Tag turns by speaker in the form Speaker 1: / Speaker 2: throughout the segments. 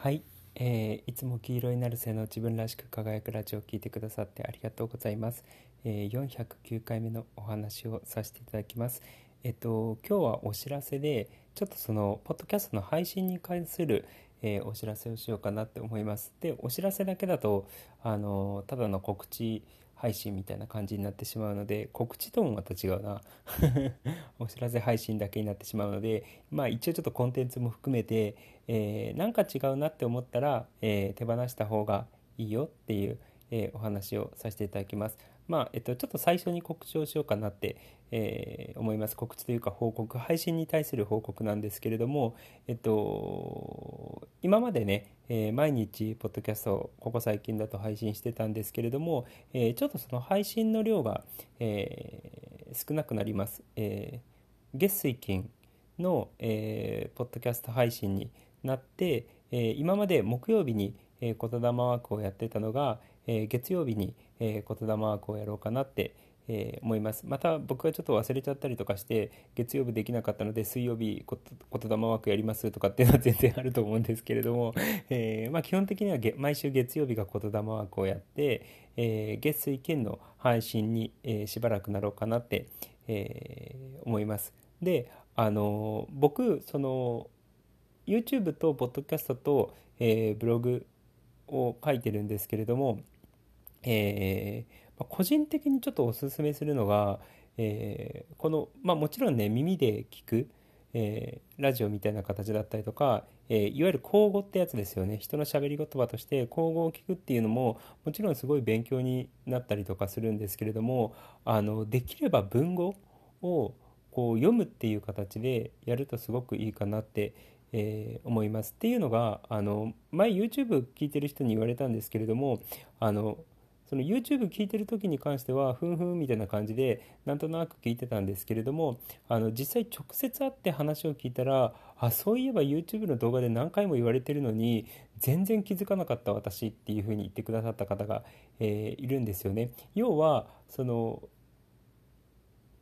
Speaker 1: はい、えー、いつも黄色になる性の自分らしく輝くラジオを聴いてくださってありがとうございます、えー、409回目のお話をさせていただきます。えっと今日はお知らせでちょっとそのポッドキャストの配信に関する、えー、お知らせをしようかなって思います。でお知らせだけだとあのただの告知配信みたいな感じになってしまうので告知ともまた違うな。お知らせ配信だけになってしまうのでまあ一応ちょっとコンテンツも含めて、えー、なんか違うなって思ったら、えー、手放した方がいいよっていう、えー、お話をさせていただきます。まあえっと、ちょっと最初に告知をしようかなって、えー、思います告知というか報告配信に対する報告なんですけれども、えっと、今までね、えー、毎日ポッドキャストをここ最近だと配信してたんですけれども、えー、ちょっとその配信の量が、え少なくなります、え月水金の、えポッドキャスト配信になって、え今まで木曜日にえ言霊ワークをやってたのが、え月曜日にえ言霊ワークをやろうかなって、え思います。また僕がちょっと忘れちゃったりとかして月曜日できなかったので水曜日言霊ワークやりますとかっていうのは 全然あると思うんですけれども、えー、まあ、基本的には毎週月曜日が言霊ワークをやって、えー、月水金の配信に、えー、しばらくなろうかなって、え思います。であの僕その YouTube と Podcast と、えブログを書いてるんですけれども、えー、個人的にちょっとおすすめするのが、えー、この、まあ、もちろんね耳で聞く、えー、ラジオみたいな形だったりとか、えいわゆる口語ってやつですよね。人のしゃべり言葉として口語を聞くっていうのももちろんすごい勉強になったりとかするんですけれどもあのできれば文語をこう読むっていう形でやるとすごくいいかなってえー、思います。っていうのがあの前 YouTube 聞いてる人に言われたんですけれどもあのその YouTube 聞いてる時に関してはふんふんみたいな感じでなんとなく聞いてたんですけれどもあの実際直接会って話を聞いたらあそういえば YouTube の動画で何回も言われてるのに全然気づかなかった私っていうふうに言ってくださった方が、えー、いるんですよね。要はその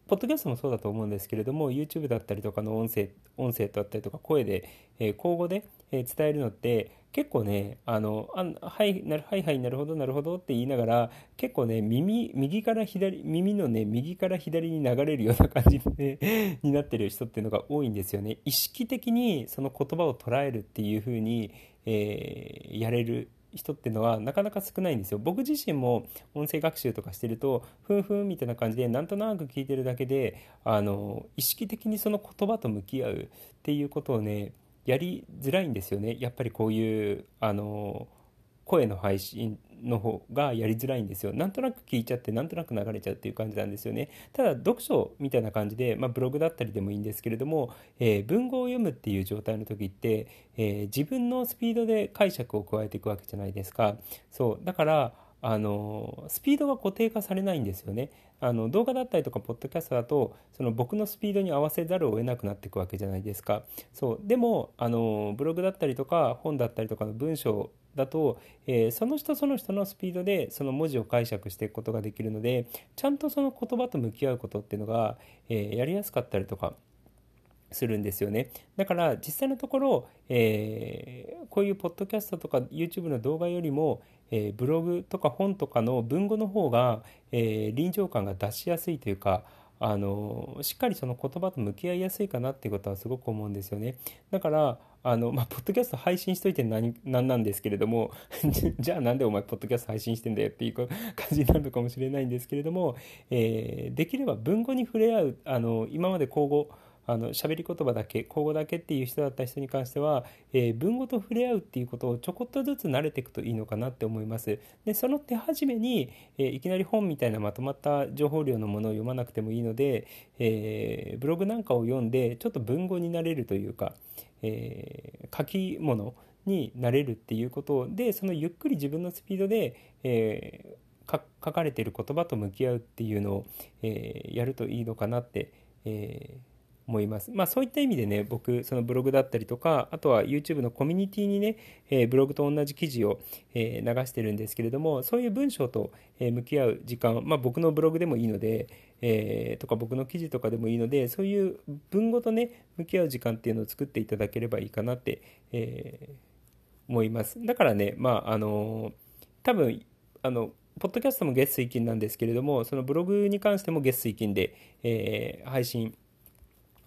Speaker 1: ポッドキャストもそうだと思うんですけれども YouTube だったりとかの音声音声だったりとか声で、えー、口語で、えー、伝えるのって結構ねあのあはいなるはいはいなるほどなるほどって言いながら結構ね耳右から左耳のね右から左に流れるような感じで、ね、になってる人っていうのが多いんですよね。意識的にその言葉を捉えるっていう風に、えー、やれる人ってのはなかなか少ないんですよ。僕自身も音声学習とかしてるとふんふんみたいな感じでなんとなく聞いてるだけであの意識的にその言葉と向き合うっていうことをねやりづらいんですよね。やっぱりこういうあの声の配信の方がやりづらいんですよ。なんとなく聞いちゃってなんとなく流れちゃうっていう感じなんですよね。ただ読書みたいな感じで、まあ、ブログだったりでもいいんですけれども、えー、文語を読むっていう状態の時って、えー、自分のスピードで解釈を加えていくわけじゃないですか。そう。だからあのスピードが固定化されないんですよね。あの動画だったりとかポッドキャストだとその僕のスピードに合わせざるを得なくなっていくわけじゃないですか。そう。でもあのブログだったりとか本だったりとかの文章だと、えー、その人その人のスピードでその文字を解釈していくことができるのでちゃんとその言葉と向き合うことっていうのが、えー、やりやすかったりとかするんですよね。だから実際のところ、えー、こういうポッドキャストとか YouTube の動画よりも、えー、ブログとか本とかの文語の方が、えー、臨場感が出しやすいというかあのしっかりその言葉と向き合いやすいかなっていうことはすごく思うんですよね。だからあのまあ、ポッドキャスト配信しといて何何なんですけれども じゃあなんでお前ポッドキャスト配信してんだよっていう感じになるのかもしれないんですけれども、えー、できれば文語に触れ合うあの今まで口語あの喋り言葉だけ口語だけっていう人だった人に関しては、えー、文語と触れ合うっていうことをちょこっとずつ慣れていくといいのかなって思います。でその手始めに、えー、いきなり本みたいなまとまった情報量のものを読まなくてもいいので、えー、ブログなんかを読んでちょっと文語になれるというか、え書き物になれるっていうことでそのゆっくり自分のスピードで、え書かれている言葉と向き合うっていうのを、えやるといいのかなって、えー思います。まあそういった意味でね、僕、そのブログだったりとか、あとは YouTube のコミュニティにね、えー、ブログと同じ記事を、えー、流してるんですけれども、そういう文章と、え向き合う時間、まあ僕のブログでもいいので、え、とか僕の記事とかでもいいので、そういう文語とね、向き合う時間っていうのを作っていただければいいかなって、え思います。だからね、まあ、あの、多分、あの、ポッドキャストも月水金なんですけれども、そのブログに関しても月水金で、えー、配信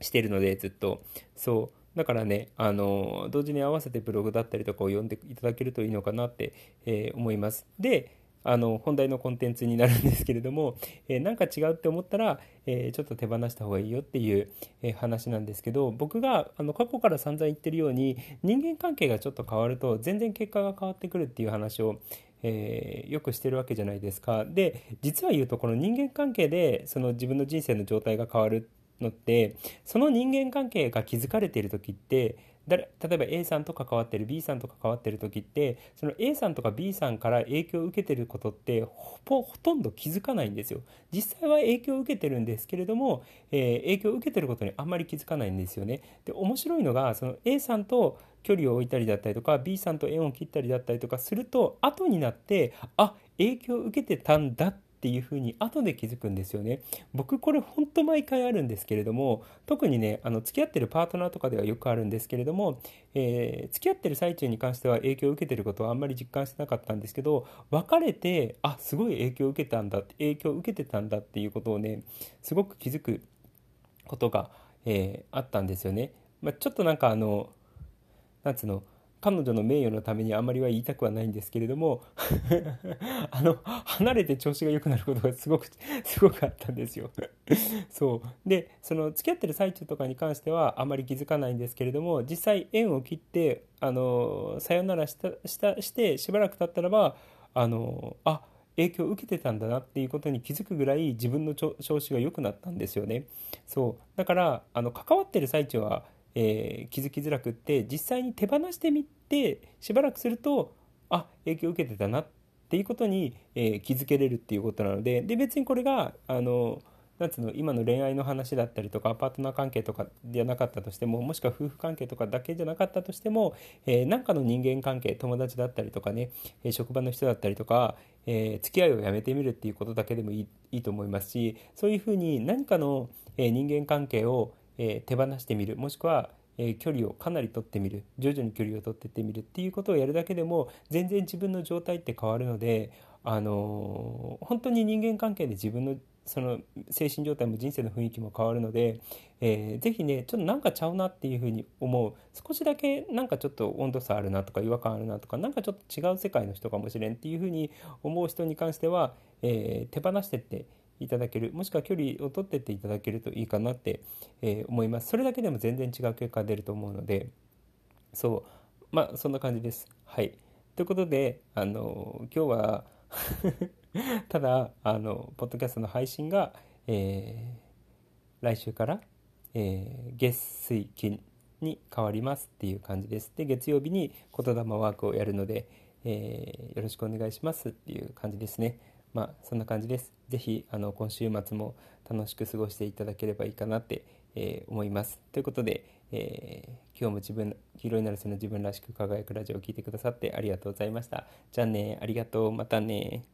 Speaker 1: してるので、ずっと。そう。だからね、あの、同時に合わせてブログだったりとかを読んでいただけるといいのかなって、えー、思います。で、あの本題のコンテンツになるんですけれども、えー、なんか違うって思ったら、えー、ちょっと手放した方がいいよっていう、えー、話なんですけど僕があの過去から散々言ってるように人間関係がちょっと変わると全然結果が変わってくるっていう話を、えー、よくしてるわけじゃないですかで実は言うとこの人間関係でその自分の人生の状態が変わるのってその人間関係が築かれている時って例えば A さんと関わってる B さんと関わってる時ってその A さんとか B さんから影響を受けてることってほとんど気づかないんですよ。実際は影響を受けてるんですけれども、えー、影響を受けてることにあんまり気づかないんですよね。で面白いのがその A さんと距離を置いたりだったりとか B さんと縁を切ったりだったりとかすると後になってあ影響を受けてたんだってっていうふうに後で気づくんですよね。僕これほんと毎回あるんですけれども特にねあの付き合ってるパートナーとかではよくあるんですけれども、えー、付き合ってる最中に関しては影響を受けてることはあんまり実感してなかったんですけど別れてあすごい影響を受けたんだ影響を受けてたんだっていうことをねすごく気づくことが、えー、あったんですよね。まあ、ちょっとなんかあのなんつうの彼女の名誉のためにあまりは言いたくはないんですけれども あの離れて調子が良くなることがすごく すごくあったんですよ。そう。でその付き合ってる最中とかに関してはあまり気づかないんですけれども実際縁を切ってあのさよならしたしたしてしばらく経ったらばあのあ影響を受けてたんだなっていうことに気づくぐらい自分の調子が良くなったんですよね。そう。だからあの関わってる最中はえー、気づきづらくって実際に手放してみてしばらくするとあ影響を受けてたなっていうことに、えー、気づけれるっていうことなのでで別にこれがあのなんつうの今の恋愛の話だったりとかパートナー関係とかじゃなかったとしてももしくは夫婦関係とかだけじゃなかったとしても、えー、かの人間関係友達だったりとかね、えー、職場の人だったりとか、えー、付き合いをやめてみるっていうことだけでもいいいいと思いますしそういうふうに何かの、えー、人間関係をえ手放してみる。もしくは、え距離をかなり取ってみる。徐々に距離を取ってってみる。っていうことをやるだけでも全然自分の状態って変わるので、あの本当に人間関係で自分のその精神状態も人生の雰囲気も変わるので、えー、ぜひねちょっとなんかちゃうなっていうふうに思う。少しだけなんかちょっと温度差あるなとか違和感あるなとかなんかちょっと違う世界の人かもしれんっていうふうに思う人に関しては、えー、手放してっていただけるもしくは距離を取ってっていただけるといいかなって、えー、思います。それだけでも全然違う結果が出ると思うのでそうまあそんな感じです。はい。ということであの今日は ただあのポッドキャストの配信が、えー、来週から、えー、月水金に変わりますっていう感じです。で月曜日に言霊ワークをやるので、えー、よろしくお願いしますっていう感じですね。まあそんな感じです。是非あの今週末も楽しく過ごしていただければいいかなって、えー、思います。ということで、えー、今日も自分黄色いなるその自分らしく輝くラジオを聴いてくださってありがとうございました。じゃあねありがとうまたね